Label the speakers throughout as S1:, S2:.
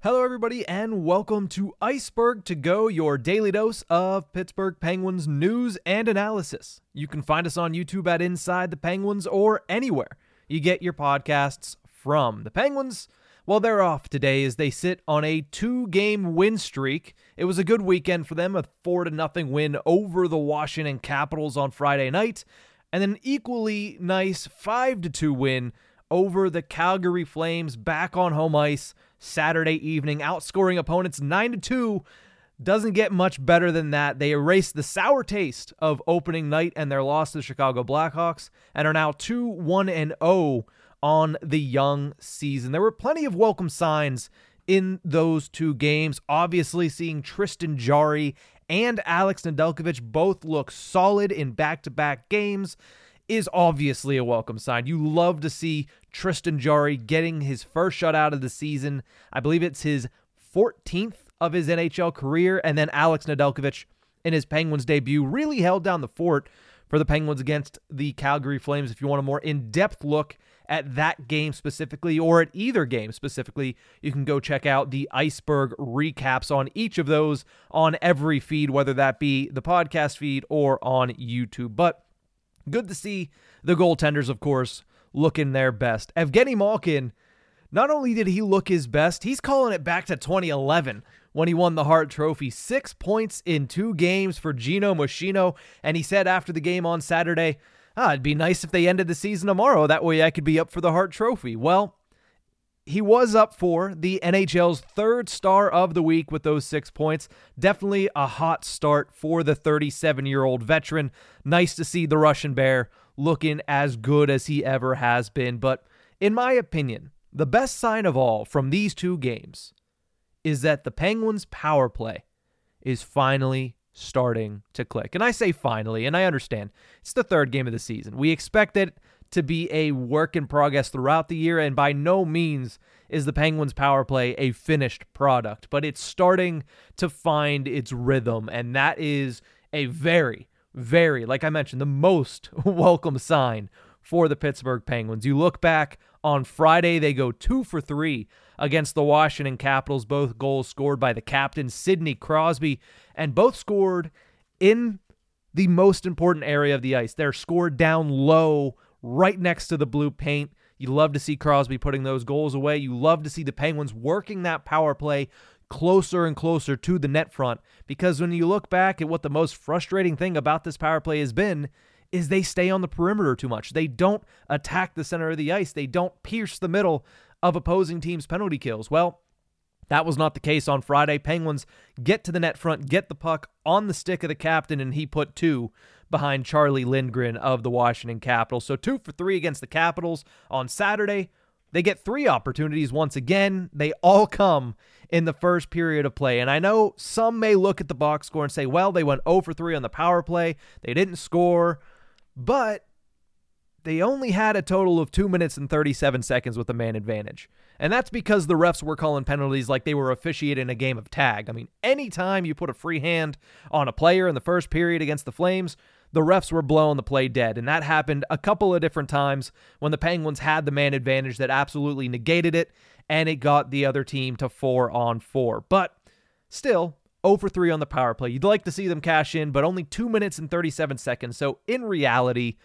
S1: Hello, everybody, and welcome to Ice-Burgh to Go, your daily dose of Pittsburgh Penguins news and analysis. You can find us on YouTube at Inside the Penguins or anywhere you get your podcasts from. The Penguins, well, they're off today as they sit on a two-game win streak. It was a good weekend for them, a four to nothing win over the Washington Capitals on Friday night, and an equally nice five to two win over the Calgary Flames back on home ice Saturday evening, outscoring opponents 9 to 2. Doesn't get much better than that. They erased the sour taste of opening night and their loss to the Chicago Blackhawks and are now 2 1 and 0 on the young season. There were plenty of welcome signs in those two games. Obviously, seeing Tristan Jarry and Alex Nedeljkovic both look solid in back to back games is obviously a welcome sign. You love to see Tristan Jarry getting his first shutout of the season. I believe it's his 14th of his NHL career. And then Alex Nedeljkovic in his Penguins debut really held down the fort for the Penguins against the Calgary Flames. If you want a more in depth look at that game specifically, or at either game specifically, you can go check out the Ice-Burgh recaps on each of those on every feed, whether that be the podcast feed or on YouTube. But Good to see the goaltenders, of course, looking their best. Evgeny Malkin, not only did he look his best, he's calling it back to 2011 when he won the Hart Trophy. Six points in two games for Geno Moschino. And he said after the game on Saturday, ah, it'd be nice if they ended the season tomorrow. That way I could be up for the Hart Trophy. Well, he was up for the NHL's third star of the week with those six points. Definitely a hot start for the 37 year old veteran. Nice to see the Russian Bear looking as good as he ever has been. But in my opinion, the best sign of all from these two games is that the Penguins' power play is finally starting to click. And I say finally, and I understand it's the third game of the season. We expect it to be a work in progress throughout the year, and by no means is the Penguins' power play a finished product, but it's starting to find its rhythm, and that is a very, very, like I mentioned, the most welcome sign for the Pittsburgh Penguins. You look back on Friday, they go two for three against the Washington Capitals, both goals scored by the captain, Sidney Crosby, and both scored in the most important area of the ice. They're scored down low right next to the blue paint. You love to see Crosby putting those goals away. You love to see the Penguins working that power play closer and closer to the net front because when you look back at what the most frustrating thing about this power play has been is they stay on the perimeter too much. They don't attack the center of the ice. They don't pierce the middle of opposing teams' penalty kills. Well, that was not the case on Friday. Penguins get to the net front, get the puck on the stick of the captain, and he put two behind Charlie Lindgren of the Washington Capitals. So two for three against the Capitals on Saturday. They get three opportunities once again. They all come in the first period of play. And I know some may look at the box score and say, well, they went 0 for 3 on the power play. They didn't score, but they only had a total of 2 minutes and 37 seconds with a man advantage. And that's because the refs were calling penalties like they were officiating a game of tag. I mean, anytime you put a free hand on a player in the first period against the Flames, the refs were blowing the play dead. And that happened a couple of different times when the Penguins had the man advantage that absolutely negated it, and it got the other team to four on four. But still, 0 for 3 on the power play. You'd like to see them cash in, but only 2 minutes and 37 seconds. So in reality,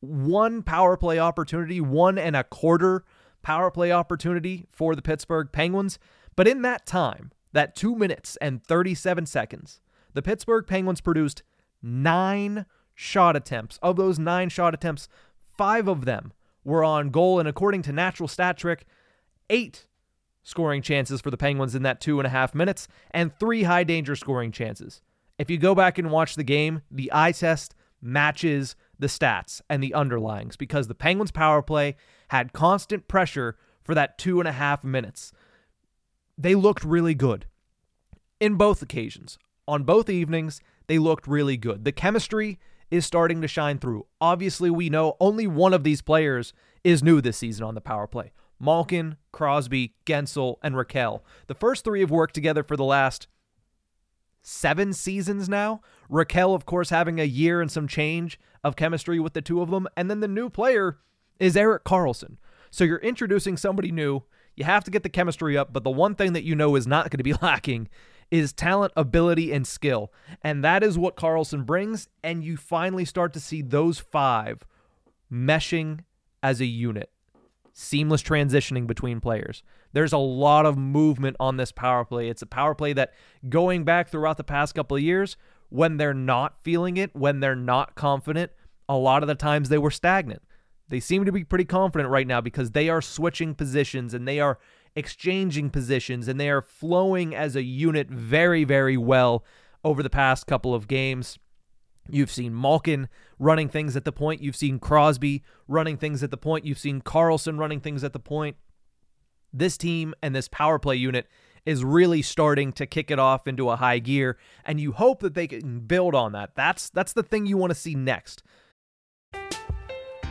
S1: one power play opportunity, one and a quarter power play opportunity for the Pittsburgh Penguins. But in that time, that 2 minutes and 37 seconds, the Pittsburgh Penguins produced 9 shot attempts. Of those 9 shot attempts, 5 of them were on goal and according to Natural Stat Trick, 8 scoring chances for the Penguins in that two and a half minutes, and three high danger scoring chances. If you go back and watch the game, the eye test matches the stats and the underlyings because the Penguins' power play had constant pressure for that two and a half minutes. They looked really good in both occasions. On both evenings, they looked really good. The chemistry is starting to shine through. Obviously, we know only one of these players is new this season on the power play. Malkin, Crosby, Guentzel, and Rakell. The first three have worked together for the last seven seasons now. Rakell, of course, having a year and some change of chemistry with the two of them. And then the new player is Erik Karlsson. So you're introducing somebody new. You have to get the chemistry up, but the one thing that you know is not going to be lacking is talent, ability, and skill. And that is what Karlsson brings. And you finally start to see those five meshing as a unit seamless transitioning between players. There's a lot of movement on this power play. It's a power play that going back throughout the past couple of years, when they're not feeling it, when they're not confident, a lot of the times they were stagnant. They seem to be pretty confident right now because they are switching positions and they are exchanging positions and they are flowing as a unit very, very well over the past couple of games. You've seen Malkin running things at the point. You've seen Crosby running things at the point. You've seen Karlsson running things at the point. This team and this power play unit is really starting to kick it off into a high gear and you hope that they can build on that. That's that's the thing you want to see next.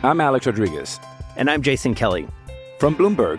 S2: I'm Alex Rodriguez.
S3: And I'm Jason Kelly.
S2: From Bloomberg,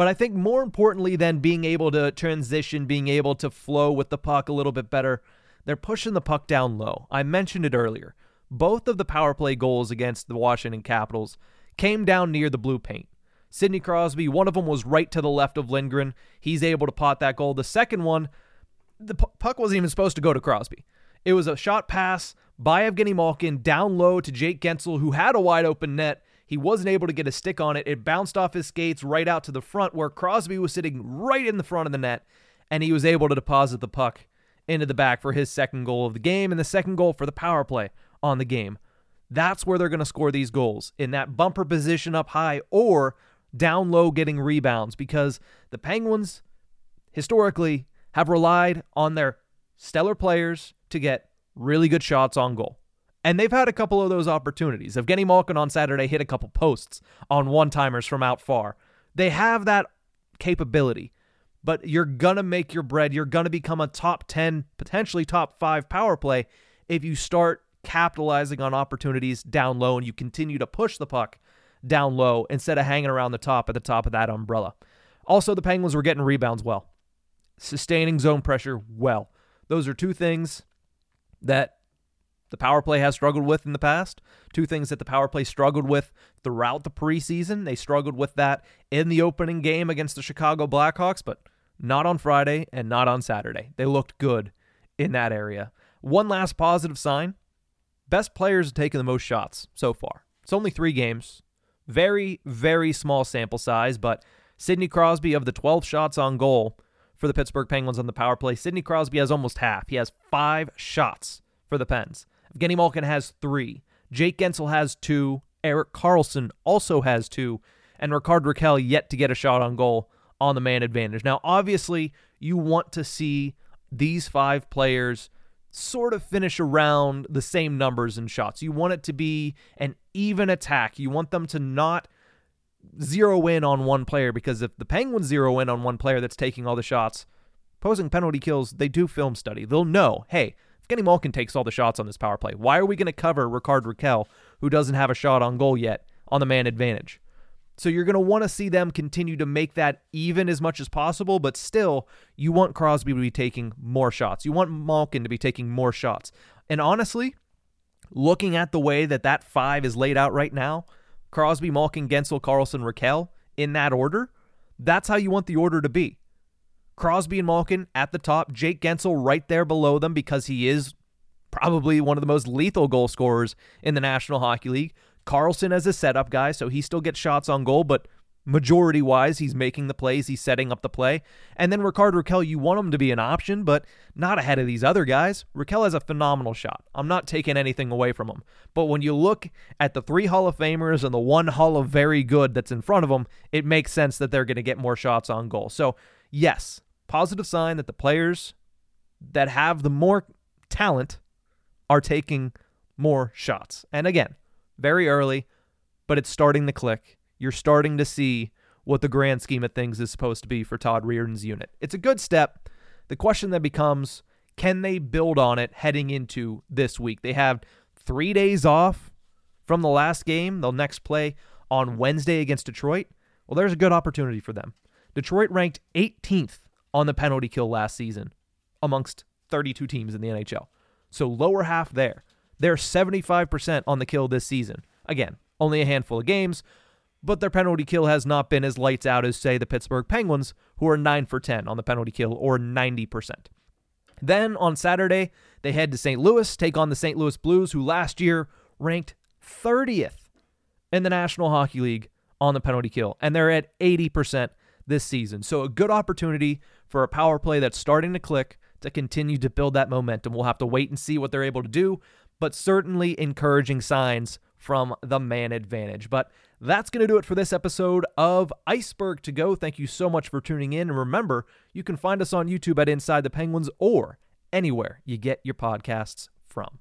S1: But I think more importantly than being able to transition, being able to flow with the puck a little bit better, they're pushing the puck down low. I mentioned it earlier. Both of the power play goals against the Washington Capitals came down near the blue paint. Sidney Crosby, one of them was right to the left of Lindgren. He's able to pot that goal. The second one, the pu- puck wasn't even supposed to go to Crosby. It was a shot pass by Evgeny Malkin down low to Jake Guentzel, who had a wide open net. He wasn't able to get a stick on it. It bounced off his skates right out to the front where Crosby was sitting right in the front of the net, and he was able to deposit the puck into the back for his second goal of the game and the second goal for the power play on the game. That's where they're going to score these goals in that bumper position up high or down low getting rebounds because the Penguins historically have relied on their stellar players to get really good shots on goal. And they've had a couple of those opportunities. Evgeny Malkin on Saturday hit a couple posts on one timers from out far. They have that capability, but you're going to make your bread. You're going to become a top 10, potentially top five power play if you start capitalizing on opportunities down low and you continue to push the puck down low instead of hanging around the top at the top of that umbrella. Also, the Penguins were getting rebounds well, sustaining zone pressure well. Those are two things that the power play has struggled with in the past. Two things that the power play struggled with throughout the preseason. They struggled with that in the opening game against the Chicago Blackhawks, but not on Friday and not on Saturday. They looked good in that area. One last positive sign best players have taken the most shots so far. It's only three games. Very, very small sample size, but Sidney Crosby, of the 12 shots on goal for the Pittsburgh Penguins on the power play, Sidney Crosby has almost half. He has five shots for the Pens. Evgeny Malkin has three. Jake Guentzel has two. Erik Karlsson also has two. And Rickard Rakell yet to get a shot on goal on the man advantage. Now, obviously, you want to see these five players sort of finish around the same numbers and shots. You want it to be an even attack. You want them to not zero in on one player because if the Penguins zero in on one player that's taking all the shots, posing penalty kills, they do film study. They'll know, hey, Kenny Malkin takes all the shots on this power play, why are we going to cover Rickard Rakell, who doesn't have a shot on goal yet, on the man advantage? So you're going to want to see them continue to make that even as much as possible, but still, you want Crosby to be taking more shots. You want Malkin to be taking more shots. And honestly, looking at the way that that five is laid out right now, Crosby, Malkin, Guentzel, Karlsson, Rakell, in that order, that's how you want the order to be. Crosby and Malkin at the top, Jake Guentzel right there below them because he is probably one of the most lethal goal scorers in the National Hockey League. Karlsson as a setup guy, so he still gets shots on goal, but majority wise, he's making the plays, he's setting up the play. And then Rickard Rakell, you want him to be an option, but not ahead of these other guys. Rakell has a phenomenal shot. I'm not taking anything away from him. But when you look at the three Hall of Famers and the one Hall of Very Good that's in front of them, it makes sense that they're going to get more shots on goal. So, yes, positive sign that the players that have the more talent are taking more shots. And again, very early, but it's starting to click. You're starting to see what the grand scheme of things is supposed to be for Todd Reirden's unit. It's a good step. The question then becomes can they build on it heading into this week? They have three days off from the last game. They'll next play on Wednesday against Detroit. Well, there's a good opportunity for them. Detroit ranked 18th on the penalty kill last season amongst 32 teams in the NHL. So lower half there. They're 75% on the kill this season. Again, only a handful of games, but their penalty kill has not been as lights out as, say, the Pittsburgh Penguins, who are 9 for 10 on the penalty kill, or 90%. Then on Saturday, they head to St. Louis, take on the St. Louis Blues, who last year ranked 30th in the National Hockey League on the penalty kill, and they're at 80% this season. So a good opportunity for a power play that's starting to click to continue to build that momentum. We'll have to wait and see what they're able to do, but certainly encouraging signs from the man advantage. But that's going to do it for this episode of Ice-Burgh to Go. Thank you so much for tuning in. And remember, you can find us on YouTube at Inside the Penguins or anywhere you get your podcasts from.